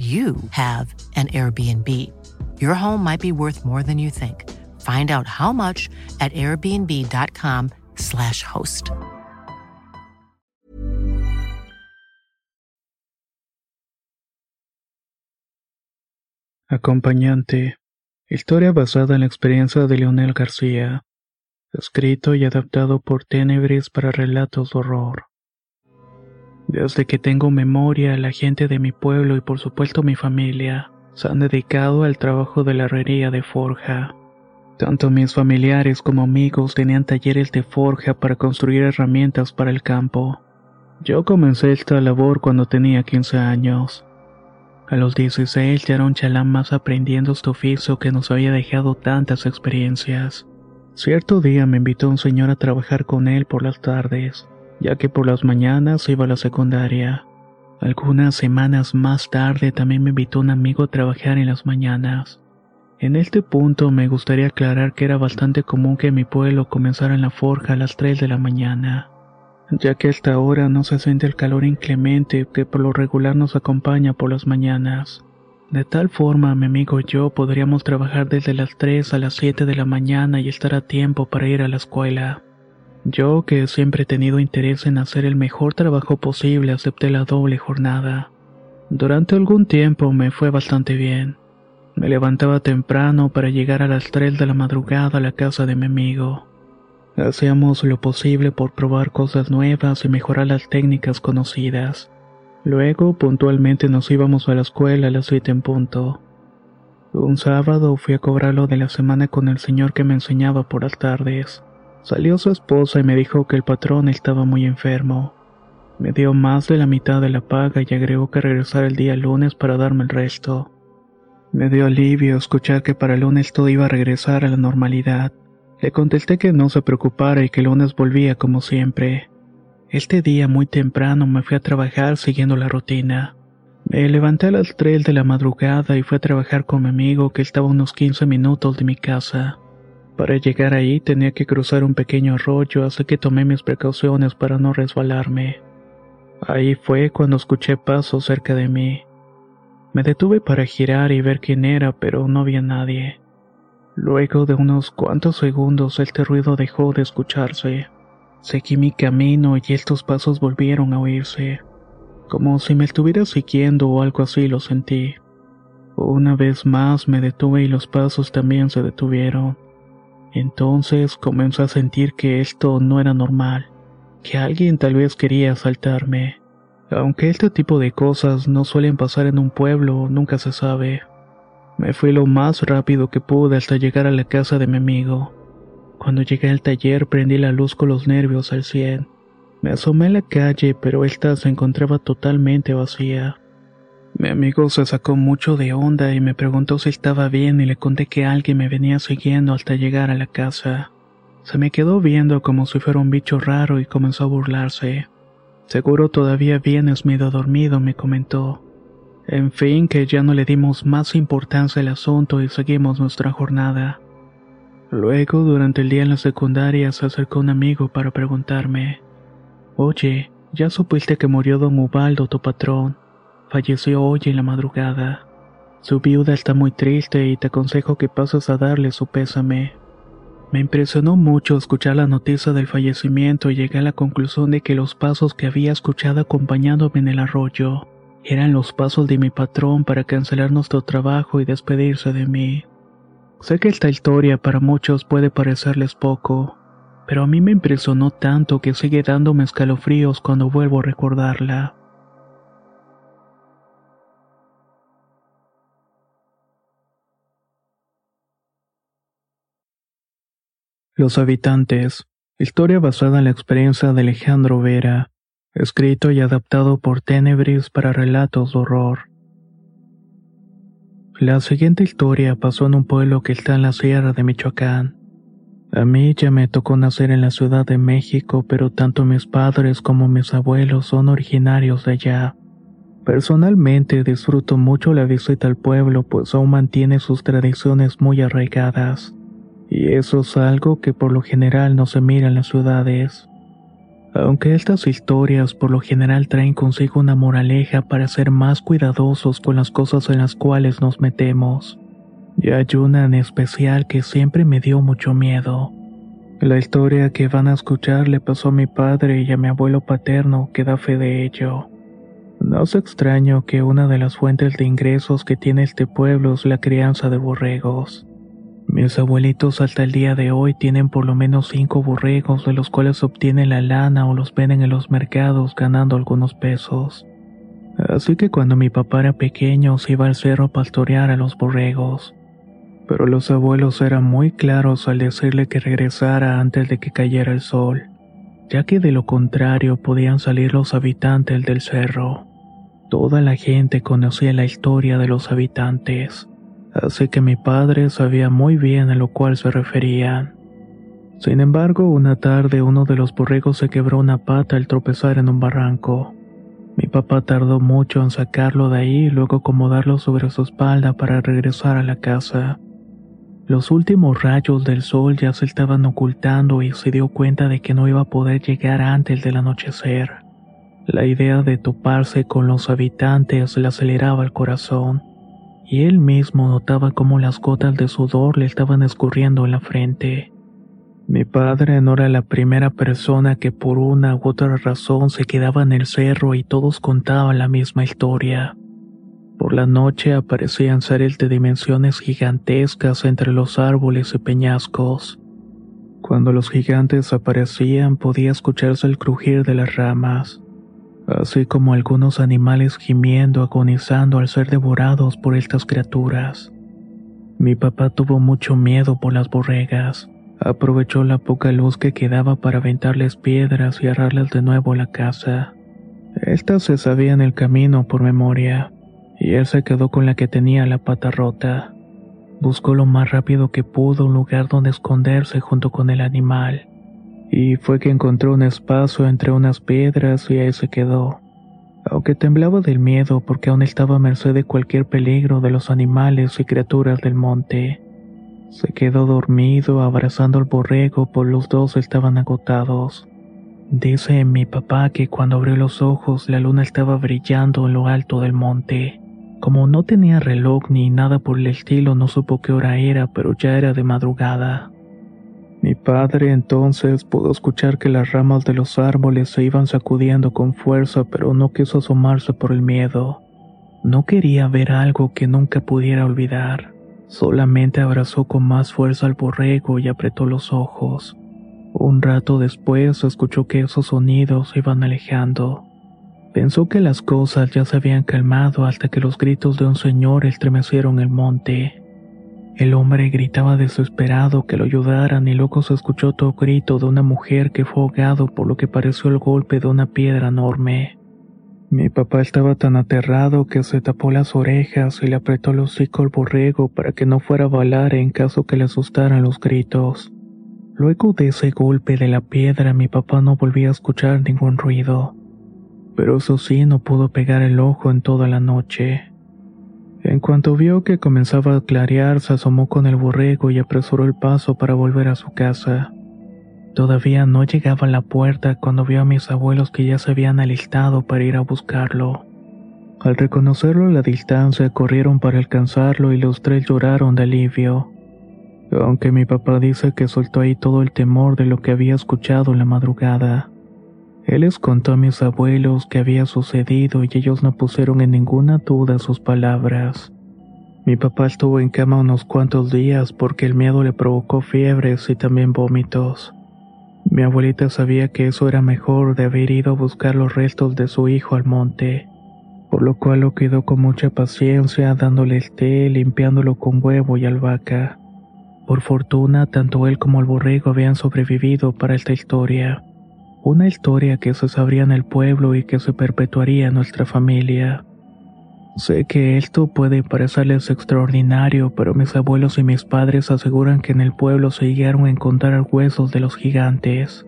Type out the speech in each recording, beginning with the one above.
you have an Airbnb. Your home might be worth more than you think. Find out how much at airbnb.com/slash host. Acompañante. Historia basada en la experiencia de Leonel García. Escrito y adaptado por Tenebris para relatos de horror. Desde que tengo memoria, la gente de mi pueblo y por supuesto mi familia se han dedicado al trabajo de la herrería de forja. Tanto mis familiares como amigos tenían talleres de forja para construir herramientas para el campo. Yo comencé esta labor cuando tenía 15 años. A los 16 ya era un chalán más aprendiendo este oficio que nos había dejado tantas experiencias. Cierto día me invitó un señor a trabajar con él por las tardes ya que por las mañanas iba a la secundaria. Algunas semanas más tarde también me invitó un amigo a trabajar en las mañanas. En este punto me gustaría aclarar que era bastante común que mi pueblo comenzara en la forja a las 3 de la mañana, ya que a esta hora no se siente el calor inclemente que por lo regular nos acompaña por las mañanas. De tal forma mi amigo y yo podríamos trabajar desde las 3 a las 7 de la mañana y estar a tiempo para ir a la escuela. Yo, que siempre he tenido interés en hacer el mejor trabajo posible, acepté la doble jornada. Durante algún tiempo me fue bastante bien. Me levantaba temprano para llegar a las 3 de la madrugada a la casa de mi amigo. Hacíamos lo posible por probar cosas nuevas y mejorar las técnicas conocidas. Luego, puntualmente nos íbamos a la escuela a las 7 en punto. Un sábado fui a cobrar lo de la semana con el señor que me enseñaba por las tardes. Salió su esposa y me dijo que el patrón estaba muy enfermo. Me dio más de la mitad de la paga y agregó que regresara el día lunes para darme el resto. Me dio alivio escuchar que para el lunes todo iba a regresar a la normalidad. Le contesté que no se preocupara y que el lunes volvía como siempre. Este día muy temprano me fui a trabajar siguiendo la rutina. Me levanté a las 3 de la madrugada y fui a trabajar con mi amigo que estaba unos 15 minutos de mi casa. Para llegar ahí tenía que cruzar un pequeño arroyo, así que tomé mis precauciones para no resbalarme. Ahí fue cuando escuché pasos cerca de mí. Me detuve para girar y ver quién era, pero no había nadie. Luego de unos cuantos segundos este ruido dejó de escucharse. Seguí mi camino y estos pasos volvieron a oírse. Como si me estuviera siguiendo o algo así lo sentí. Una vez más me detuve y los pasos también se detuvieron. Entonces comencé a sentir que esto no era normal, que alguien tal vez quería asaltarme. Aunque este tipo de cosas no suelen pasar en un pueblo, nunca se sabe. Me fui lo más rápido que pude hasta llegar a la casa de mi amigo. Cuando llegué al taller prendí la luz con los nervios al cien. Me asomé a la calle, pero esta se encontraba totalmente vacía. Mi amigo se sacó mucho de onda y me preguntó si estaba bien y le conté que alguien me venía siguiendo hasta llegar a la casa. Se me quedó viendo como si fuera un bicho raro y comenzó a burlarse. Seguro todavía vienes medio dormido, me comentó. En fin, que ya no le dimos más importancia al asunto y seguimos nuestra jornada. Luego, durante el día en la secundaria, se acercó un amigo para preguntarme, Oye, ¿ya supiste que murió don Ubaldo, tu patrón? Falleció hoy en la madrugada. Su viuda está muy triste y te aconsejo que pases a darle su pésame. Me impresionó mucho escuchar la noticia del fallecimiento y llegué a la conclusión de que los pasos que había escuchado acompañándome en el arroyo eran los pasos de mi patrón para cancelar nuestro trabajo y despedirse de mí. Sé que esta historia para muchos puede parecerles poco, pero a mí me impresionó tanto que sigue dándome escalofríos cuando vuelvo a recordarla. Los habitantes. Historia basada en la experiencia de Alejandro Vera. Escrito y adaptado por Tenebris para relatos de horror. La siguiente historia pasó en un pueblo que está en la sierra de Michoacán. A mí ya me tocó nacer en la Ciudad de México, pero tanto mis padres como mis abuelos son originarios de allá. Personalmente disfruto mucho la visita al pueblo, pues aún mantiene sus tradiciones muy arraigadas. Y eso es algo que por lo general no se mira en las ciudades. Aunque estas historias por lo general traen consigo una moraleja para ser más cuidadosos con las cosas en las cuales nos metemos. Y hay una en especial que siempre me dio mucho miedo. La historia que van a escuchar le pasó a mi padre y a mi abuelo paterno, que da fe de ello. No es extraño que una de las fuentes de ingresos que tiene este pueblo es la crianza de borregos. Mis abuelitos hasta el día de hoy tienen por lo menos cinco borregos de los cuales obtienen la lana o los venden en los mercados ganando algunos pesos. Así que cuando mi papá era pequeño se iba al cerro a pastorear a los borregos pero los abuelos eran muy claros al decirle que regresara antes de que cayera el sol, ya que de lo contrario podían salir los habitantes del cerro. Toda la gente conocía la historia de los habitantes, así que mi padre sabía muy bien a lo cual se referían. Sin embargo, una tarde uno de los borregos se quebró una pata al tropezar en un barranco. Mi papá tardó mucho en sacarlo de ahí y luego acomodarlo sobre su espalda para regresar a la casa. Los últimos rayos del sol ya se estaban ocultando y se dio cuenta de que no iba a poder llegar antes del anochecer. La idea de toparse con los habitantes le aceleraba el corazón, y él mismo notaba cómo las gotas de sudor le estaban escurriendo en la frente. Mi padre no era la primera persona que por una u otra razón se quedaba en el cerro y todos contaban la misma historia. Por la noche aparecían seres de dimensiones gigantescas entre los árboles y peñascos. Cuando los gigantes aparecían podía escucharse el crujir de las ramas, así como algunos animales gimiendo agonizando al ser devorados por estas criaturas. Mi papá tuvo mucho miedo por las borregas. Aprovechó la poca luz que quedaba para aventarles piedras y arrarlas de nuevo la casa. Estas se sabían el camino por memoria y él se quedó con la que tenía la pata rota. Buscó lo más rápido que pudo un lugar donde esconderse junto con el animal, y fue que encontró un espacio entre unas piedras y ahí se quedó. Aunque temblaba del miedo porque aún estaba a merced de cualquier peligro de los animales y criaturas del monte. Se quedó dormido abrazando al borrego, por los dos estaban agotados. Dice mi papá que cuando abrió los ojos la luna estaba brillando en lo alto del monte. Como no tenía reloj ni nada por el estilo, no supo qué hora era, pero ya era de madrugada. Mi padre entonces pudo escuchar que las ramas de los árboles se iban sacudiendo con fuerza, pero no quiso asomarse por el miedo. No quería ver algo que nunca pudiera olvidar. Solamente abrazó con más fuerza al borrego y apretó los ojos. Un rato después escuchó que esos sonidos se iban alejando. Pensó que las cosas ya se habían calmado hasta que los gritos de un señor estremecieron el monte. El hombre gritaba desesperado que lo ayudaran y luego se escuchó otro grito de una mujer que fue ahogado por lo que pareció el golpe de una piedra enorme. Mi papá estaba tan aterrado que se tapó las orejas y le apretó el hocico al borrego para que no fuera a balar en caso que le asustaran los gritos. Luego de ese golpe de la piedra mi papá no volvía a escuchar ningún ruido pero eso sí no pudo pegar el ojo en toda la noche. En cuanto vio que comenzaba a clarear, se asomó con el borrego y apresuró el paso para volver a su casa. Todavía no llegaba a la puerta cuando vio a mis abuelos que ya se habían alistado para ir a buscarlo. Al reconocerlo a la distancia, corrieron para alcanzarlo y los tres lloraron de alivio. Aunque mi papá dice que soltó ahí todo el temor de lo que había escuchado en la madrugada. Él les contó a mis abuelos qué había sucedido y ellos no pusieron en ninguna duda sus palabras. Mi papá estuvo en cama unos cuantos días porque el miedo le provocó fiebres y también vómitos. Mi abuelita sabía que eso era mejor de haber ido a buscar los restos de su hijo al monte, por lo cual lo cuidó con mucha paciencia, dándole el té, limpiándolo con huevo y albahaca. Por fortuna, tanto él como el borrego habían sobrevivido para esta historia una historia que se sabría en el pueblo y que se perpetuaría en nuestra familia. Sé que esto puede parecerles extraordinario, pero mis abuelos y mis padres aseguran que en el pueblo se llegaron a encontrar huesos de los gigantes.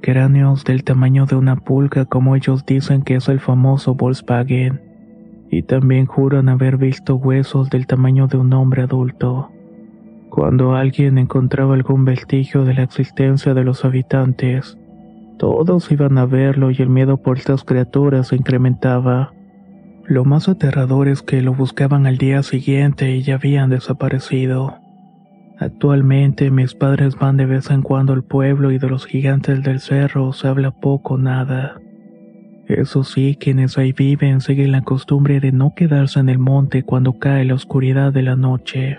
Cráneos del tamaño de una pulga como ellos dicen que es el famoso Volkswagen. Y también juran haber visto huesos del tamaño de un hombre adulto. Cuando alguien encontraba algún vestigio de la existencia de los habitantes, todos iban a verlo y el miedo por estas criaturas se incrementaba. Lo más aterrador es que lo buscaban al día siguiente y ya habían desaparecido. Actualmente mis padres van de vez en cuando al pueblo y de los gigantes del cerro se habla poco o nada. Eso sí, quienes ahí viven siguen la costumbre de no quedarse en el monte cuando cae la oscuridad de la noche.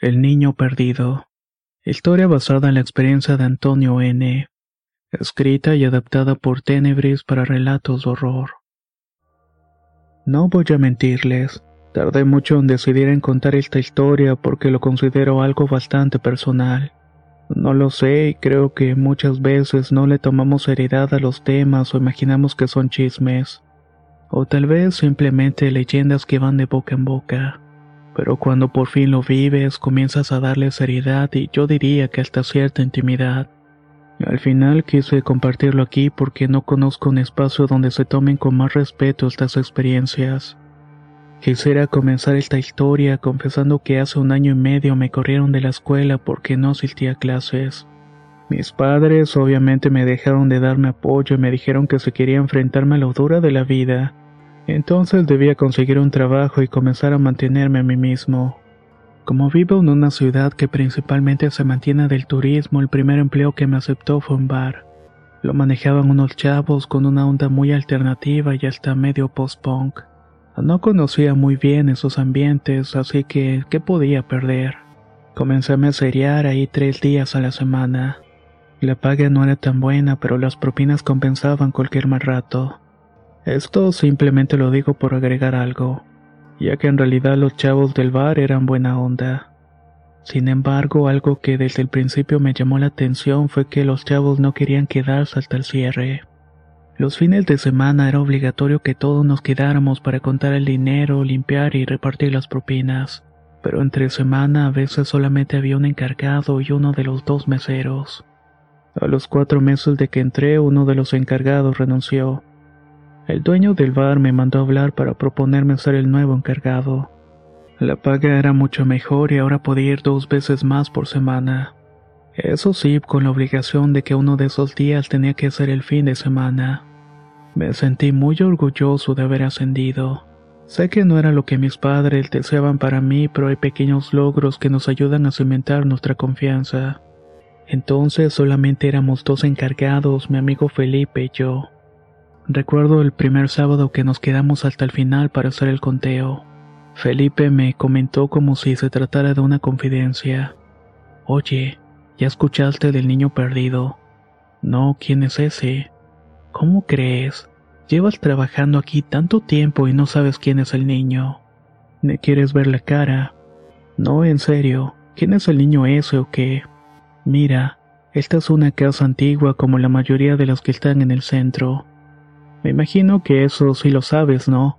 El niño perdido. Historia basada en la experiencia de Antonio N. Escrita y adaptada por Tenebris para relatos de horror. No voy a mentirles, tardé mucho en decidir en contar esta historia porque lo considero algo bastante personal. No lo sé y creo que muchas veces no le tomamos seriedad a los temas o imaginamos que son chismes. O tal vez simplemente leyendas que van de boca en boca. Pero cuando por fin lo vives, comienzas a darle seriedad y yo diría que hasta cierta intimidad. Al final quise compartirlo aquí porque no conozco un espacio donde se tomen con más respeto estas experiencias. Quisiera comenzar esta historia confesando que hace un año y medio me corrieron de la escuela porque no asistía a clases. Mis padres obviamente me dejaron de darme apoyo y me dijeron que si quería enfrentarme a lo dura de la vida, entonces debía conseguir un trabajo y comenzar a mantenerme a mí mismo. Como vivo en una ciudad que principalmente se mantiene del turismo, el primer empleo que me aceptó fue un bar. Lo manejaban unos chavos con una onda muy alternativa y hasta medio post-punk. No conocía muy bien esos ambientes, así que, ¿qué podía perder? Comencé a meserear ahí tres días a la semana. La paga no era tan buena, pero las propinas compensaban cualquier mal rato. Esto simplemente lo digo por agregar algo, ya que en realidad los chavos del bar eran buena onda. Sin embargo, algo que desde el principio me llamó la atención fue que los chavos no querían quedarse hasta el cierre. Los fines de semana era obligatorio que todos nos quedáramos para contar el dinero, limpiar y repartir las propinas, pero entre semana a veces solamente había un encargado y uno de los dos meseros. A los cuatro meses de que entré, uno de los encargados renunció. El dueño del bar me mandó a hablar para proponerme ser el nuevo encargado. La paga era mucho mejor y ahora podía ir dos veces más por semana. Eso sí, con la obligación de que uno de esos días tenía que ser el fin de semana. Me sentí muy orgulloso de haber ascendido. Sé que no era lo que mis padres deseaban para mí, pero hay pequeños logros que nos ayudan a cimentar nuestra confianza. Entonces solamente éramos dos encargados, mi amigo Felipe y yo. Recuerdo el primer sábado que nos quedamos hasta el final para hacer el conteo. Felipe me comentó como si se tratara de una confidencia. Oye, ¿ya escuchaste del niño perdido? No, ¿quién es ese? ¿Cómo crees? Llevas trabajando aquí tanto tiempo y no sabes quién es el niño. ¿Me quieres ver la cara? No, en serio. ¿Quién es el niño ese o qué? Mira, esta es una casa antigua como la mayoría de las que están en el centro. Me imagino que eso sí lo sabes, ¿no?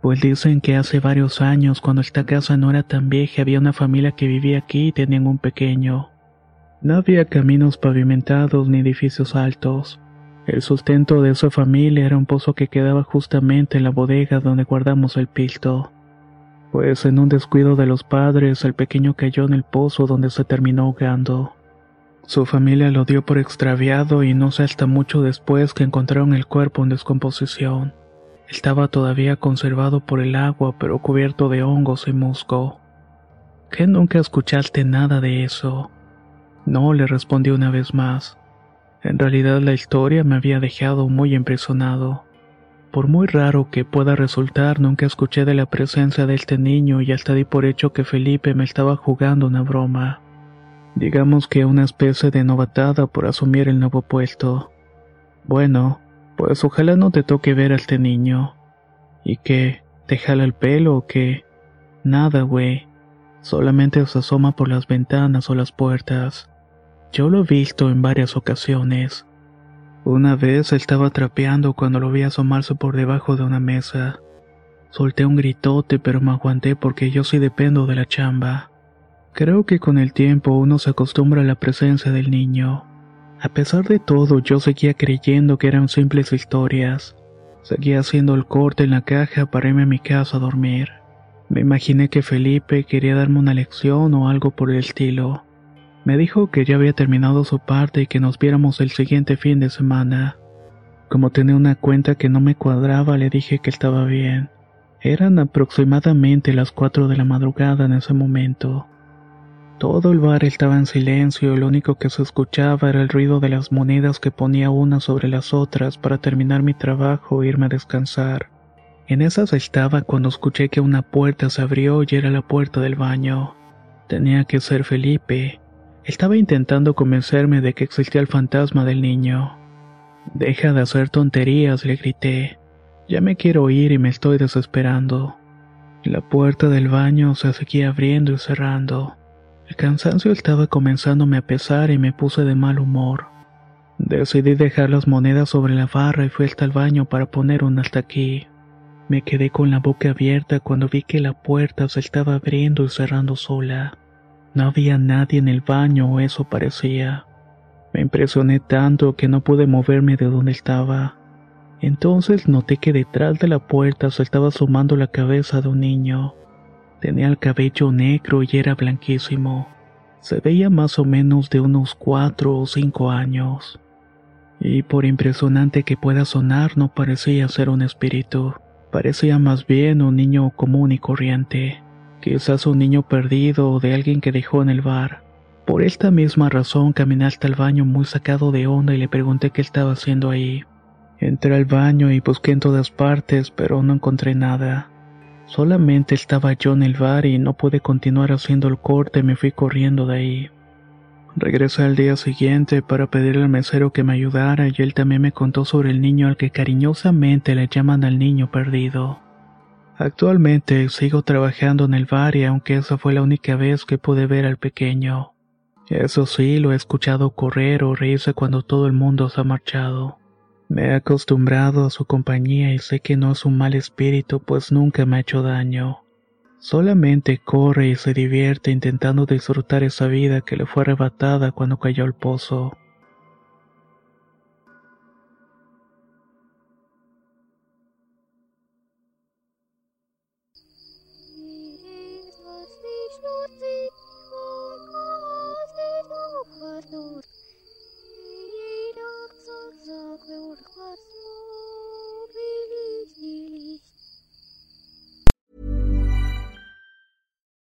Pues dicen que hace varios años, cuando esta casa no era tan vieja, había una familia que vivía aquí y tenían un pequeño. No había caminos pavimentados ni edificios altos. El sustento de esa familia era un pozo que quedaba justamente en la bodega donde guardamos el pilto. Pues en un descuido de los padres, el pequeño cayó en el pozo donde se terminó ahogando. Su familia lo dio por extraviado y no sé hasta mucho después que encontraron el cuerpo en descomposición. Estaba todavía conservado por el agua, pero cubierto de hongos y musgo. ¿Qué nunca escuchaste nada de eso? No, le respondí una vez más. En realidad la historia me había dejado muy impresionado. Por muy raro que pueda resultar, nunca escuché de la presencia de este niño y hasta di por hecho que Felipe me estaba jugando una broma. Digamos que una especie de novatada por asumir el nuevo puesto. Bueno, pues ojalá no te toque ver a este niño. ¿Y qué? ¿Te jala el pelo o qué? Nada, güey. Solamente se asoma por las ventanas o las puertas. Yo lo he visto en varias ocasiones. Una vez estaba trapeando cuando lo vi asomarse por debajo de una mesa. Solté un gritote pero me aguanté porque yo sí dependo de la chamba. Creo que con el tiempo uno se acostumbra a la presencia del niño. A pesar de todo, yo seguía creyendo que eran simples historias. Seguía haciendo el corte en la caja para irme a mi casa a dormir. Me imaginé que Felipe quería darme una lección o algo por el estilo. Me dijo que ya había terminado su parte y que nos viéramos el siguiente fin de semana. Como tenía una cuenta que no me cuadraba, le dije que estaba bien. Eran aproximadamente las cuatro de la madrugada en ese momento. Todo el bar estaba en silencio lo único que se escuchaba era el ruido de las monedas que ponía una sobre las otras para terminar mi trabajo e irme a descansar. En esas estaba cuando escuché que una puerta se abrió y era la puerta del baño. Tenía que ser Felipe. Estaba intentando convencerme de que existía el fantasma del niño. Deja de hacer tonterías, le grité. Ya me quiero ir y me estoy desesperando. La puerta del baño se seguía abriendo y cerrando. El cansancio estaba comenzándome a pesar y me puse de mal humor. Decidí dejar las monedas sobre la barra y fui hasta el baño para poner una hasta aquí. Me quedé con la boca abierta cuando vi que la puerta se estaba abriendo y cerrando sola. No había nadie en el baño o eso parecía. Me impresioné tanto que no pude moverme de donde estaba. Entonces noté que detrás de la puerta se estaba asomando la cabeza de un niño. Tenía el cabello negro y era blanquísimo. Se veía más o menos de unos cuatro o cinco años. Y por impresionante que pueda sonar, no parecía ser un espíritu. Parecía más bien un niño común y corriente. Quizás un niño perdido o de alguien que dejó en el bar. Por esta misma razón caminé hasta el baño muy sacado de onda y le pregunté qué estaba haciendo ahí. Entré al baño y busqué en todas partes, pero no encontré nada. Solamente estaba yo en el bar y no pude continuar haciendo el corte me fui corriendo de ahí. Regresé al día siguiente para pedirle al mesero que me ayudara y él también me contó sobre el niño al que cariñosamente le llaman al niño perdido. Actualmente sigo trabajando en el bar y aunque esa fue la única vez que pude ver al pequeño. Eso sí, lo he escuchado correr o reírse cuando todo el mundo se ha marchado. Me he acostumbrado a su compañía y sé que no es un mal espíritu pues nunca me ha hecho daño. Solamente corre y se divierte intentando disfrutar esa vida que le fue arrebatada cuando cayó al pozo.